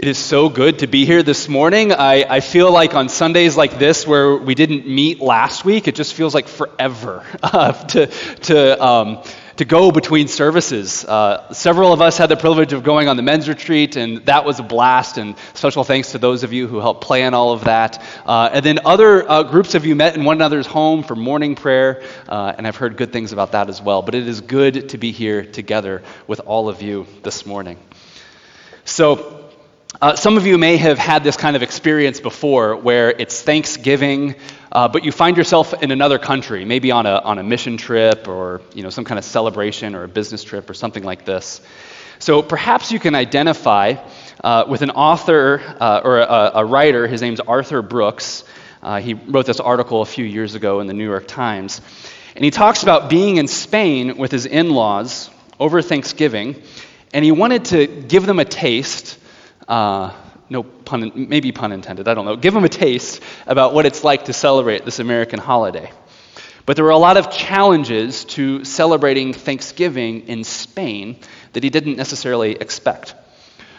It is so good to be here this morning. I, I feel like on Sundays like this, where we didn't meet last week, it just feels like forever uh, to, to, um, to go between services. Uh, several of us had the privilege of going on the men's retreat, and that was a blast. And special thanks to those of you who helped plan all of that. Uh, and then other uh, groups of you met in one another's home for morning prayer, uh, and I've heard good things about that as well. But it is good to be here together with all of you this morning. So, uh, some of you may have had this kind of experience before where it's Thanksgiving, uh, but you find yourself in another country, maybe on a, on a mission trip or you know, some kind of celebration or a business trip or something like this. So perhaps you can identify uh, with an author uh, or a, a, writer, his name's Arthur Brooks. Uh, he wrote this article a few years ago in the New York Times. And he talks about being in Spain with his in laws over Thanksgiving, and he wanted to give them a taste uh, no pun, maybe pun intended, I don't know, give them a taste about what it's like to celebrate this American holiday. But there were a lot of challenges to celebrating Thanksgiving in Spain that he didn't necessarily expect.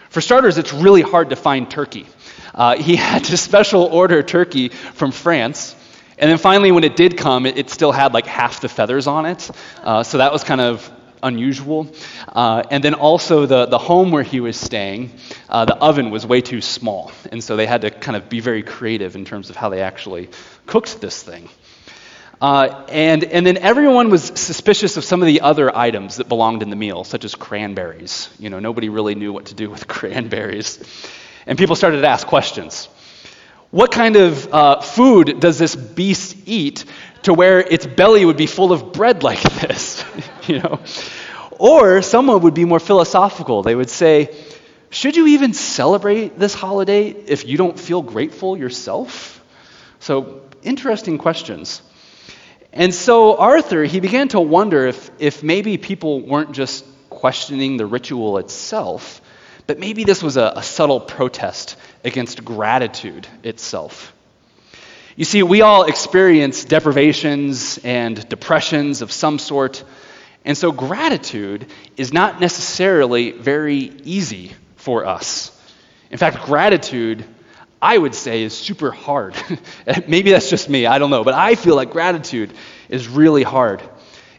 For starters, it's really hard to find turkey. Uh, he had to special order turkey from France. And then finally, when it did come, it, it still had like half the feathers on it. Uh, so that was kind of unusual. Uh, and then also the, the home where he was staying, uh, the oven was way too small. And so they had to kind of be very creative in terms of how they actually cooked this thing. Uh, and, and then everyone was suspicious of some of the other items that belonged in the meal, such as cranberries. You know, nobody really knew what to do with cranberries. And people started to ask questions. What kind of uh, food does this beast eat to where its belly would be full of bread like this? you know? Or someone would be more philosophical. They would say, should you even celebrate this holiday if you don't feel grateful yourself? So, interesting questions. And so, Arthur, he began to wonder if, if maybe people weren't just questioning the ritual itself, but maybe this was a, a subtle protest against gratitude itself. You see, we all experience deprivations and depressions of some sort, and so gratitude is not necessarily very easy for us. In fact, gratitude, I would say, is super hard. Maybe that's just me, I don't know, but I feel like gratitude is really hard.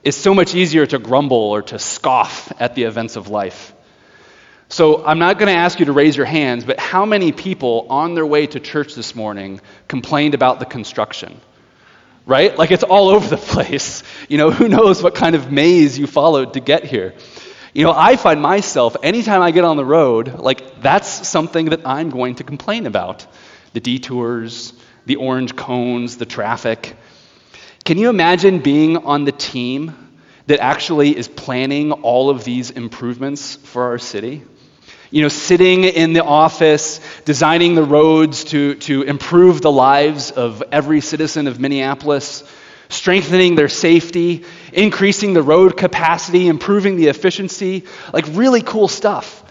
It's so much easier to grumble or to scoff at the events of life. So I'm not going to ask you to raise your hands, but how many people on their way to church this morning complained about the construction? Right? Like it's all over the place. You know, who knows what kind of maze you followed to get here. You know, I find myself, anytime I get on the road, like that's something that I'm going to complain about the detours, the orange cones, the traffic. Can you imagine being on the team that actually is planning all of these improvements for our city? You know, sitting in the office, designing the roads to, to improve the lives of every citizen of Minneapolis, strengthening their safety, increasing the road capacity, improving the efficiency, like really cool stuff.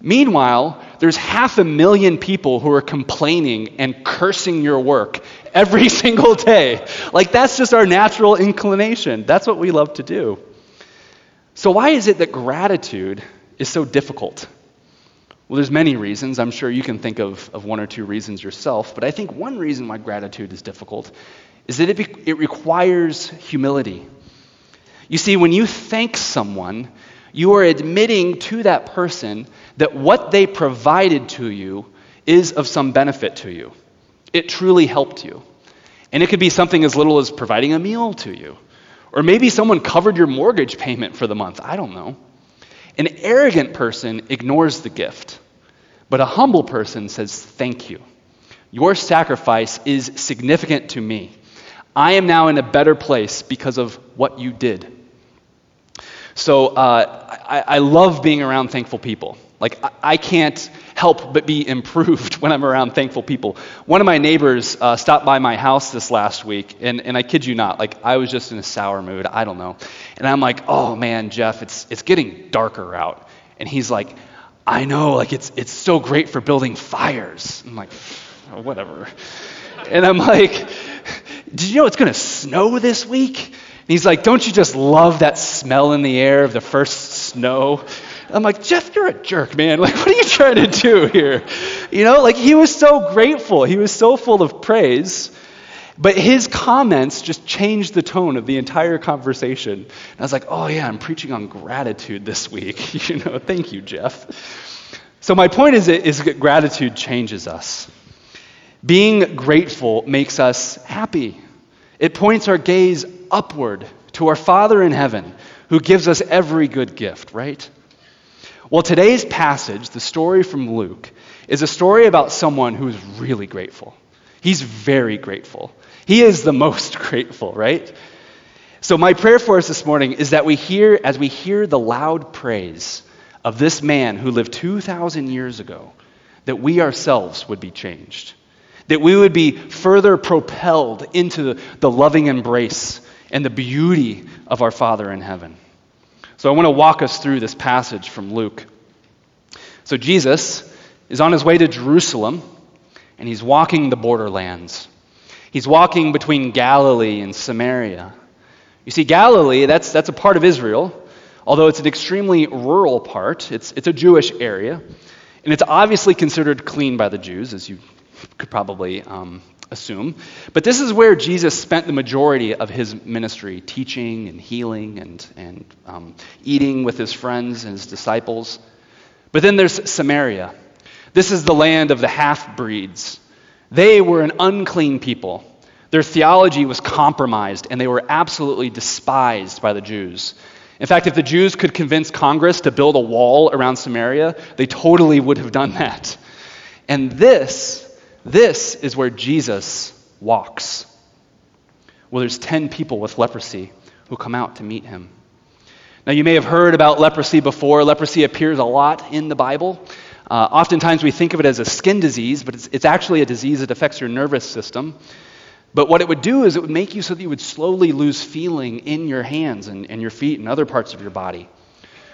Meanwhile, there's half a million people who are complaining and cursing your work every single day. Like, that's just our natural inclination. That's what we love to do. So, why is it that gratitude is so difficult? Well, there's many reasons. I'm sure you can think of, of one or two reasons yourself, but I think one reason why gratitude is difficult is that it, be, it requires humility. You see, when you thank someone, you are admitting to that person that what they provided to you is of some benefit to you. It truly helped you. And it could be something as little as providing a meal to you. Or maybe someone covered your mortgage payment for the month. I don't know. An arrogant person ignores the gift, but a humble person says, Thank you. Your sacrifice is significant to me. I am now in a better place because of what you did. So uh, I, I, love being around thankful people. Like, I, can't help but be improved when I'm around thankful people. One of my neighbors uh, stopped by my house this last week, and, and I kid you not, like, I was just in a sour mood. I don't know. And I'm like, oh man, Jeff, it's, it's getting darker out. And he's like, I know, like, it's, it's so great for building fires. I'm like, oh, whatever. And I'm like, did you know it's to snow this week? And he's like, don't you just love that smell in the air of the first snow? I'm like, Jeff, you're a jerk, man. Like, what are you trying to do here? You know, like he was so grateful. He was so full of praise. But his comments just changed the tone of the entire conversation. And I was like, oh, yeah, I'm preaching on gratitude this week. you know, thank you, Jeff. So, my point is, is that gratitude changes us. Being grateful makes us happy, it points our gaze upward to our Father in heaven who gives us every good gift, right? Well, today's passage, the story from Luke, is a story about someone who is really grateful. He's very grateful. He is the most grateful, right? So, my prayer for us this morning is that we hear, as we hear the loud praise of this man who lived 2,000 years ago, that we ourselves would be changed. That we would be further propelled into the, loving embrace and the beauty of our Father in heaven. So, I want to walk us through this passage from Luke. So, Jesus is on his way to Jerusalem, and he's walking the borderlands. He's walking between Galilee and Samaria. You see, Galilee, that's, that's a part of Israel, although it's an extremely rural part. It's, it's a Jewish area, and it's obviously considered clean by the Jews, as you could probably um, assume. But this is where Jesus spent the majority of his ministry, teaching and healing and, and um, eating with his friends and his disciples. But then there's Samaria. This is the land of the half breeds. They were an unclean people. Their theology was compromised, and they were absolutely despised by the Jews. In fact, if the Jews could convince Congress to build a wall around Samaria, they totally would have done that. And this, this is where Jesus walks. Well, there's 10 people with leprosy who come out to meet him. Now, you may have heard about leprosy before. Leprosy appears a lot in the Bible. Uh, oftentimes we think of it as a skin disease, but it's, it's actually a disease that affects your nervous system. But what it would do is it would make you so that you would slowly lose feeling in your hands and, and your feet and other parts of your body.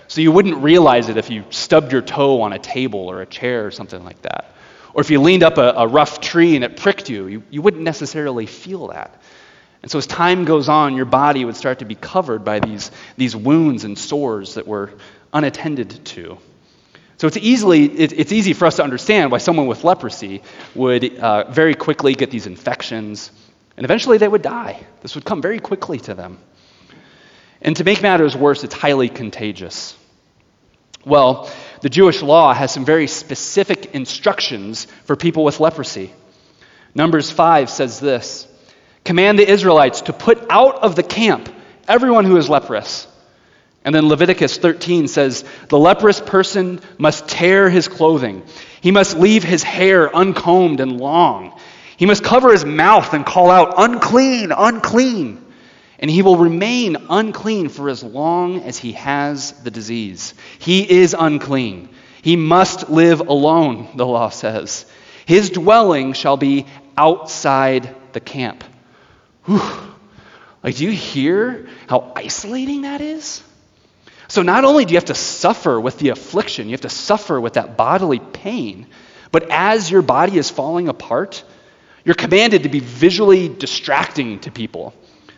So you wouldn't realize it if you stubbed your toe on a table or a chair or something like that. Or if you leaned up a, a rough tree and it pricked you, you, you wouldn't necessarily feel that. And so as time goes on, your body would start to be covered by these, these wounds and sores that were unattended to. So it's, easily, it, it's easy for us to understand why someone with leprosy would uh, very quickly get these infections, and eventually they would die. This would come very quickly to them. And to make matters worse, it's highly contagious. Well, the Jewish law has some very specific instructions for people with leprosy. Numbers 5 says this Command the Israelites to put out of the camp everyone who is leprous and then Leviticus 13 says, The leprous person must tear his clothing. He must leave his hair uncombed and long. He must cover his mouth and call out, Unclean, unclean. And he will remain unclean for as long as he has the disease. He is unclean. He must live alone, the law says. His dwelling shall be outside the camp. Whew. Like, do you hear how isolating that is? So not only do you have to suffer with the affliction, you have to suffer with that bodily pain, but as your body is falling apart, you're commanded to be visually distracting to people.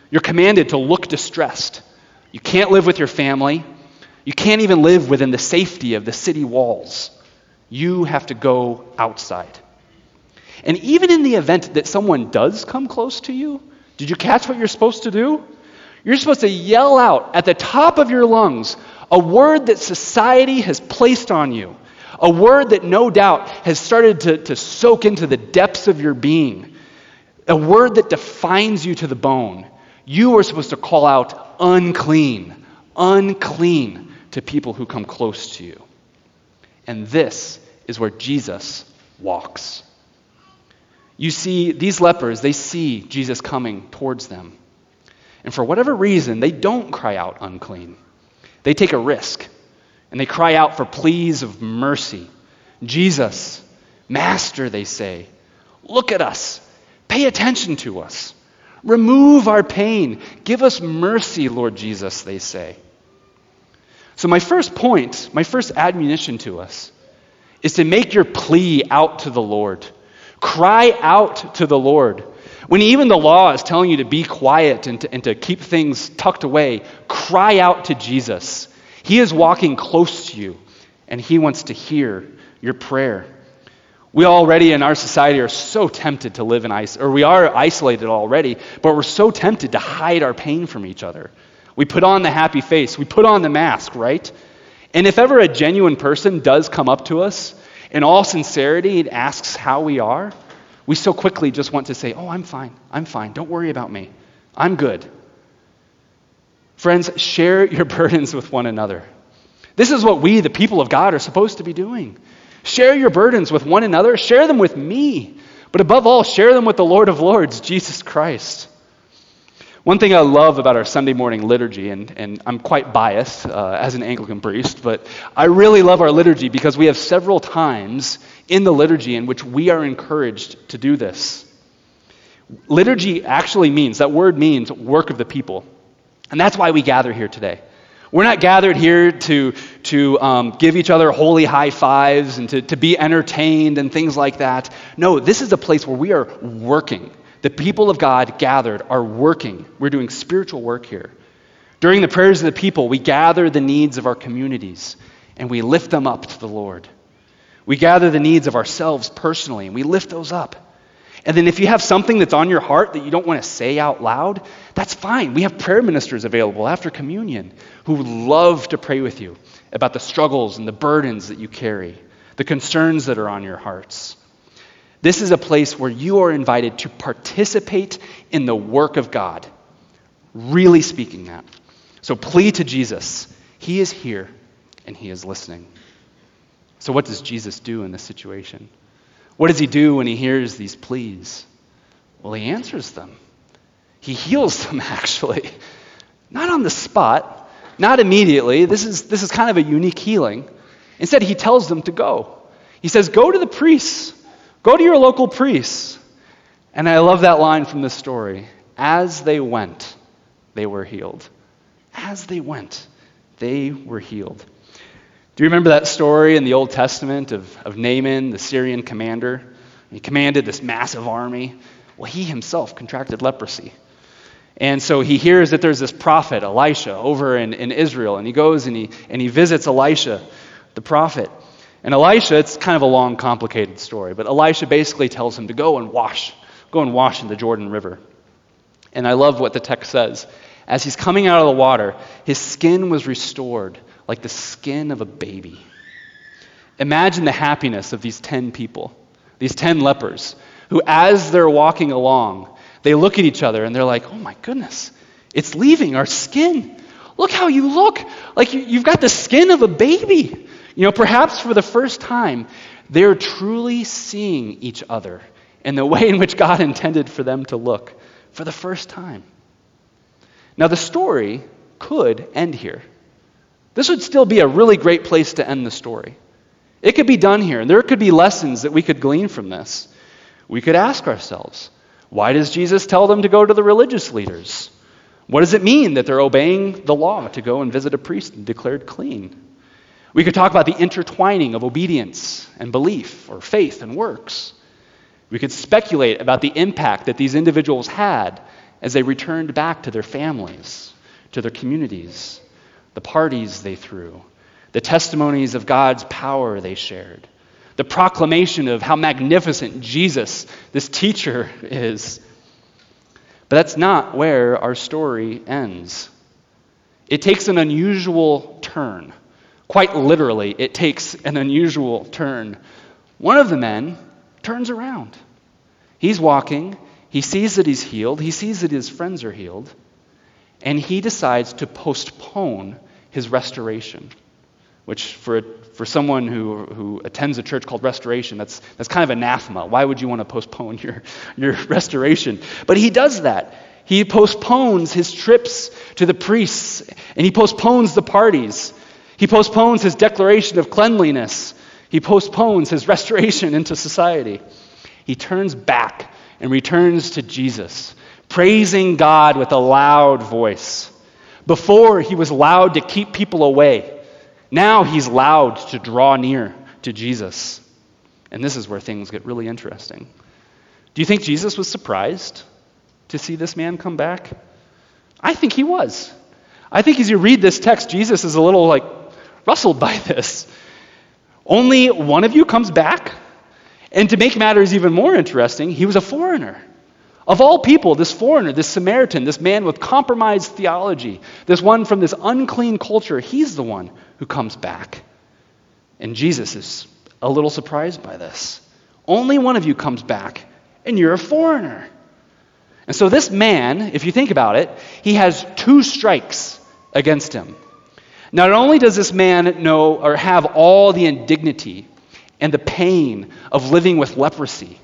You're commanded to look distressed. You can't live with your family. You can't even live within the safety of the city walls. You have to go outside. And even in the event that someone does come close to you, did you catch what you're supposed to do? You're supposed to yell out at the top of your lungs a word that society has placed on you, a word that no doubt has started to, to soak into the depths of your being, a word that defines you to the bone. You are supposed to call out unclean, unclean to people who come close to you. And this is where Jesus walks. You see, these lepers, they see Jesus coming towards them. And for whatever reason, they don't cry out unclean. They take a risk and they cry out for pleas of mercy. Jesus, Master, they say, look at us. Pay attention to us. Remove our pain. Give us mercy, Lord Jesus, they say. So, my first point, my first admonition to us, is to make your plea out to the Lord. Cry out to the Lord. When even the law is telling you to be quiet and to, and to keep things tucked away, cry out to Jesus. He is walking close to you. and He wants to hear your prayer. We already in our society are so tempted to live in ice, or we are isolated already, but we're so tempted to hide our pain from each other. We put on the happy face, we put on the mask, right? And if ever a genuine person does come up to us, in all sincerity, and asks how we are, we so quickly just want to say, Oh, I'm fine. I'm fine. Don't worry about me. I'm good. Friends, share your burdens with one another. This is what we, the people of God, are supposed to be doing. Share your burdens with one another, share them with me, but above all, share them with the Lord of Lords, Jesus Christ. One thing I love about our Sunday morning liturgy, and, and I'm quite biased uh, as an Anglican priest, but I really love our liturgy because we have several times in the liturgy in which we are encouraged to do this. Liturgy actually means, that word means work of the people. And that's why we gather here today. We're not gathered here to, to um, give each other holy high fives and to, to be entertained and things like that. No, this is a place where we are working. The people of God gathered are working. We're doing spiritual work here. During the prayers of the people, we gather the needs of our communities and we lift them up to the Lord. We gather the needs of ourselves personally and we lift those up. And then if you have something that's on your heart that you don't want to say out loud, that's fine. We have prayer ministers available after communion who love to pray with you about the struggles and the burdens that you carry, the concerns that are on your hearts. This is a place where you are invited to participate in the work of God. Really speaking that. So plea to Jesus. He is here and he is listening. So, what does Jesus do in this situation? What does he do when he hears these pleas? Well, he answers them. He heals them, actually. Not on the spot, not immediately. This is, this is kind of a unique healing. Instead, he tells them to go. He says, Go to the priests, go to your local priests. And I love that line from the story. As they went, they were healed. As they went, they were healed. Do you remember that story in the Old Testament of, of Naaman, the Syrian commander? He commanded this massive army. Well, he himself contracted leprosy. And so he hears that there's this prophet, Elisha, over in, in Israel, and he goes and he, and he visits Elisha, the prophet. And Elisha, it's kind of a long, complicated story, but Elisha basically tells him to go and wash, go and wash in the Jordan River. And I love what the text says. As he's coming out of the water, his skin was restored like the skin of a baby. Imagine the happiness of these 10 people, these 10 lepers, who, as they're walking along, they look at each other and they're like, oh my goodness, it's leaving our skin. Look how you look. Like you, have got the skin of a baby. You know, perhaps for the first time, they're truly seeing each other in the way in which God intended for them to look for the first time. Now, the story could end here. This would still be a really great place to end the story. It could be done here, and there could be lessons that we could glean from this. We could ask ourselves why does Jesus tell them to go to the religious leaders? What does it mean that they're obeying the law to go and visit a priest and declared clean? We could talk about the intertwining of obedience and belief, or faith and works. We could speculate about the impact that these individuals had as they returned back to their families, to their communities the parties they threw, the testimonies of God's power they shared, the proclamation of how magnificent Jesus, this teacher, is. But that's not where our story ends. It takes an unusual turn. Quite literally, it takes an unusual turn. One of the men turns around. He's walking. He sees that he's healed. He sees that his friends are healed. And he decides to postpone his restoration, which for, for someone who, who attends a church called Restoration, that's, that's kind of anathema. Why would you want to postpone your, your restoration? But he does that. He postpones his trips to the priests, and he postpones the parties. He postpones his declaration of cleanliness. He postpones his restoration into society. He turns back and returns to Jesus, praising God with a loud voice. Before, he was loud to keep people away. Now he's loud to draw near to Jesus. And this is where things get really interesting. Do you think Jesus was surprised to see this man come back? I think he was. I think as you read this text, Jesus is a little like rustled by this. Only one of you comes back? And to make matters even more interesting, he was a foreigner. Of all people, this foreigner, this Samaritan, this man with compromised theology, this one from this unclean culture, he's the one who comes back. And Jesus is a little surprised by this. Only one of you comes back, and you're a foreigner. And so, this man, if you think about it, he has two strikes against him. Not only does this man know or have all the indignity and the pain of living with leprosy,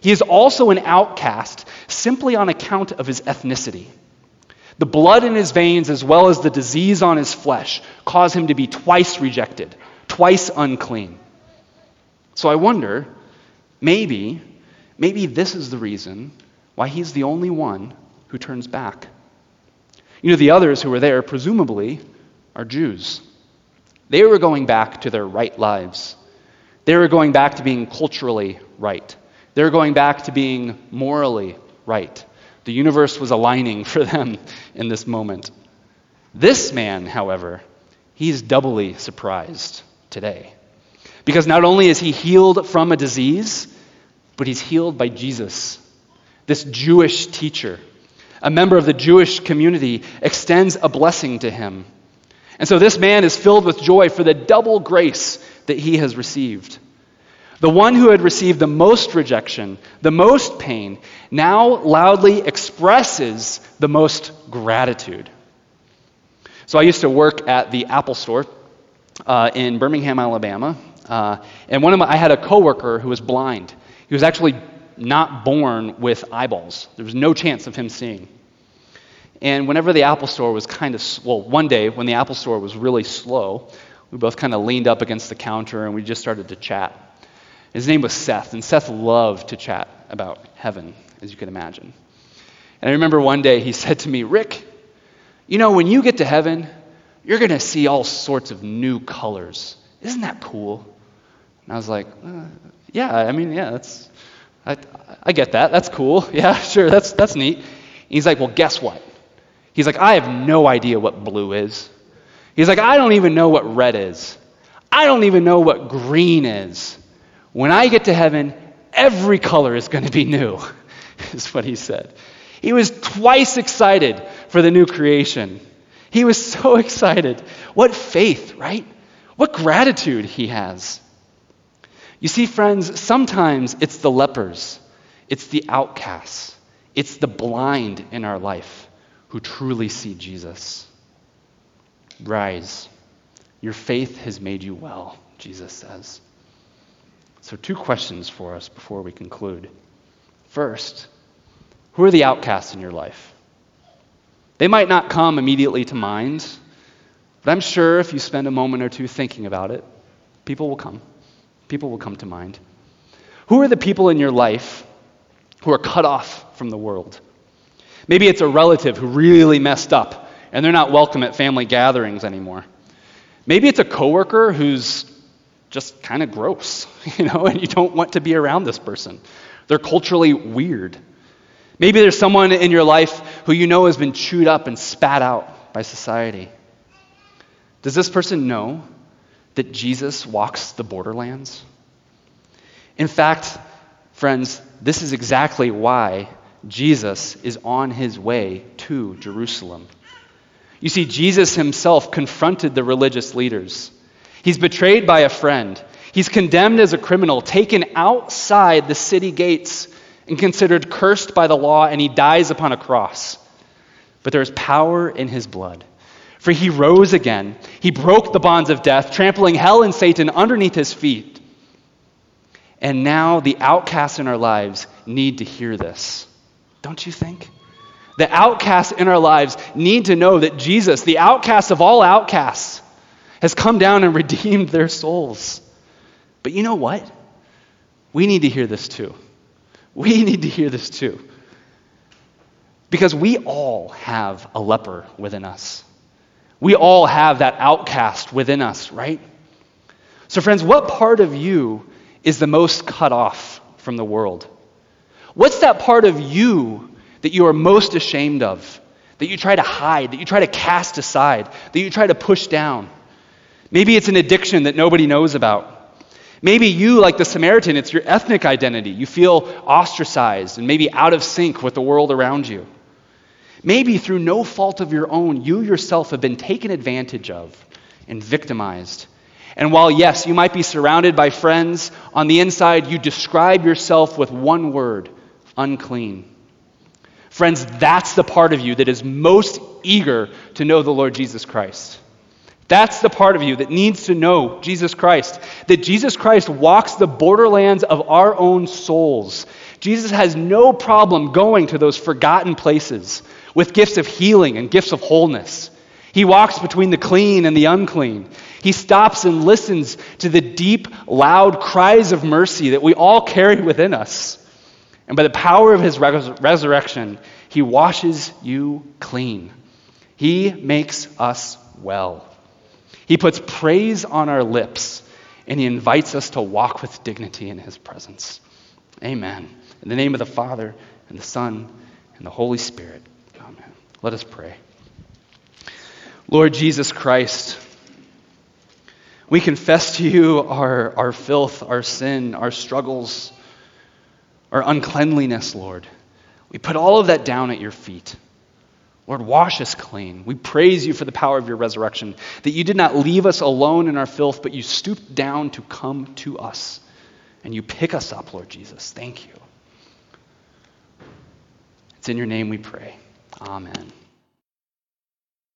he is also an outcast simply on account of his ethnicity. The blood in his veins, as well as the disease on his flesh, cause him to be twice rejected, twice unclean. So I wonder, maybe, maybe this is the reason why he's the only one who turns back. You know, the others who were there, presumably, are Jews. They were going back to their right lives. They were going back to being culturally right. They were going back to being morally right. The universe was aligning for them in this moment. This man, however, he's doubly surprised today. Because not only is he healed from a disease, but he's healed by Jesus. This Jewish teacher, a member of the Jewish community, extends a blessing to him. And so this man is filled with joy for the double grace that he has received. The one who had received the most rejection, the most pain, now loudly expresses the most gratitude. So I used to work at the Apple Store uh, in Birmingham, Alabama, uh, and one of my, I had a coworker who was blind. He was actually not born with eyeballs. There was no chance of him seeing. And whenever the Apple Store was kind of, well, one day when the Apple Store was really slow, we both kind of leaned up against the counter and we just started to chat. His name was Seth, and Seth loved to chat about heaven, as you can imagine. And I remember one day he said to me, Rick, you know, when you get to heaven, you're going to see all sorts of new colors. Isn't that cool? And I was like, uh, yeah, I mean, yeah, that's, I, I get that. That's cool. Yeah, sure, that's, that's neat. And he's like, well, guess what? He's like, I have no idea what blue is. He's like, I don't even know what red is. I don't even know what green is. When I get to heaven, every color is going to be new, is what he said. He was twice excited for the new creation. He was so excited. What faith, right? What gratitude he has. You see, friends, sometimes it's the lepers, it's the outcasts, it's the blind in our life who truly see Jesus. Rise. Your faith has made you well, Jesus says. So, two questions for us before we conclude. First, who are the outcasts in your life? They might not come immediately to mind, but I'm sure if you spend a moment or two thinking about it, people will come. People will come to mind. Who are the people in your life who are cut off from the world? Maybe it's a relative who really messed up and they're not welcome at family gatherings anymore. Maybe it's a coworker who's just kind of gross, you know, and you don't want to be around this person. They're culturally weird. Maybe there's someone in your life who you know has been chewed up and spat out by society. Does this person know that Jesus walks the borderlands? In fact, friends, this is exactly why Jesus is on his way to Jerusalem. You see, Jesus himself confronted the religious leaders. He's betrayed by a friend. He's condemned as a criminal, taken outside the city gates, and considered cursed by the law, and he dies upon a cross. But there is power in his blood. For he rose again. He broke the bonds of death, trampling hell and Satan underneath his feet. And now the outcasts in our lives need to hear this. Don't you think? The outcasts in our lives need to know that Jesus, the outcast of all outcasts, has come down and redeemed their souls. But you know what? We need to hear this too. We need to hear this too. Because we all have a leper within us. We all have that outcast within us, right? So, friends, what part of you is the most cut off from the world? What's that part of you that you are most ashamed of, that you try to hide, that you try to cast aside, that you try to push down? Maybe it's an addiction that nobody knows about. Maybe you, like the Samaritan, it's your ethnic identity. You feel ostracized and maybe out of sync with the world around you. Maybe through no fault of your own, you yourself have been taken advantage of and victimized. And while, yes, you might be surrounded by friends, on the inside you describe yourself with one word unclean. Friends, that's the part of you that is most eager to know the Lord Jesus Christ. That's the part of you that needs to know Jesus Christ. That Jesus Christ walks the borderlands of our own souls. Jesus has no problem going to those forgotten places with gifts of healing and gifts of wholeness. He walks between the clean and the unclean. He stops and listens to the deep, loud cries of mercy that we all carry within us. And by the power of his res- resurrection, he washes you clean. He makes us well. He puts praise on our lips, and he invites us to walk with dignity in his presence. Amen. In the name of the Father, and the Son, and the Holy Spirit. Amen. Let us pray. Lord Jesus Christ, we confess to you our, our filth, our sin, our struggles, our uncleanliness, Lord. We put all of that down at your feet. Lord, wash us clean. We praise you for the power of your resurrection, that you did not leave us alone in our filth, but you stooped down to come to us. And you pick us up, Lord Jesus. Thank you. It's in your name we pray. Amen.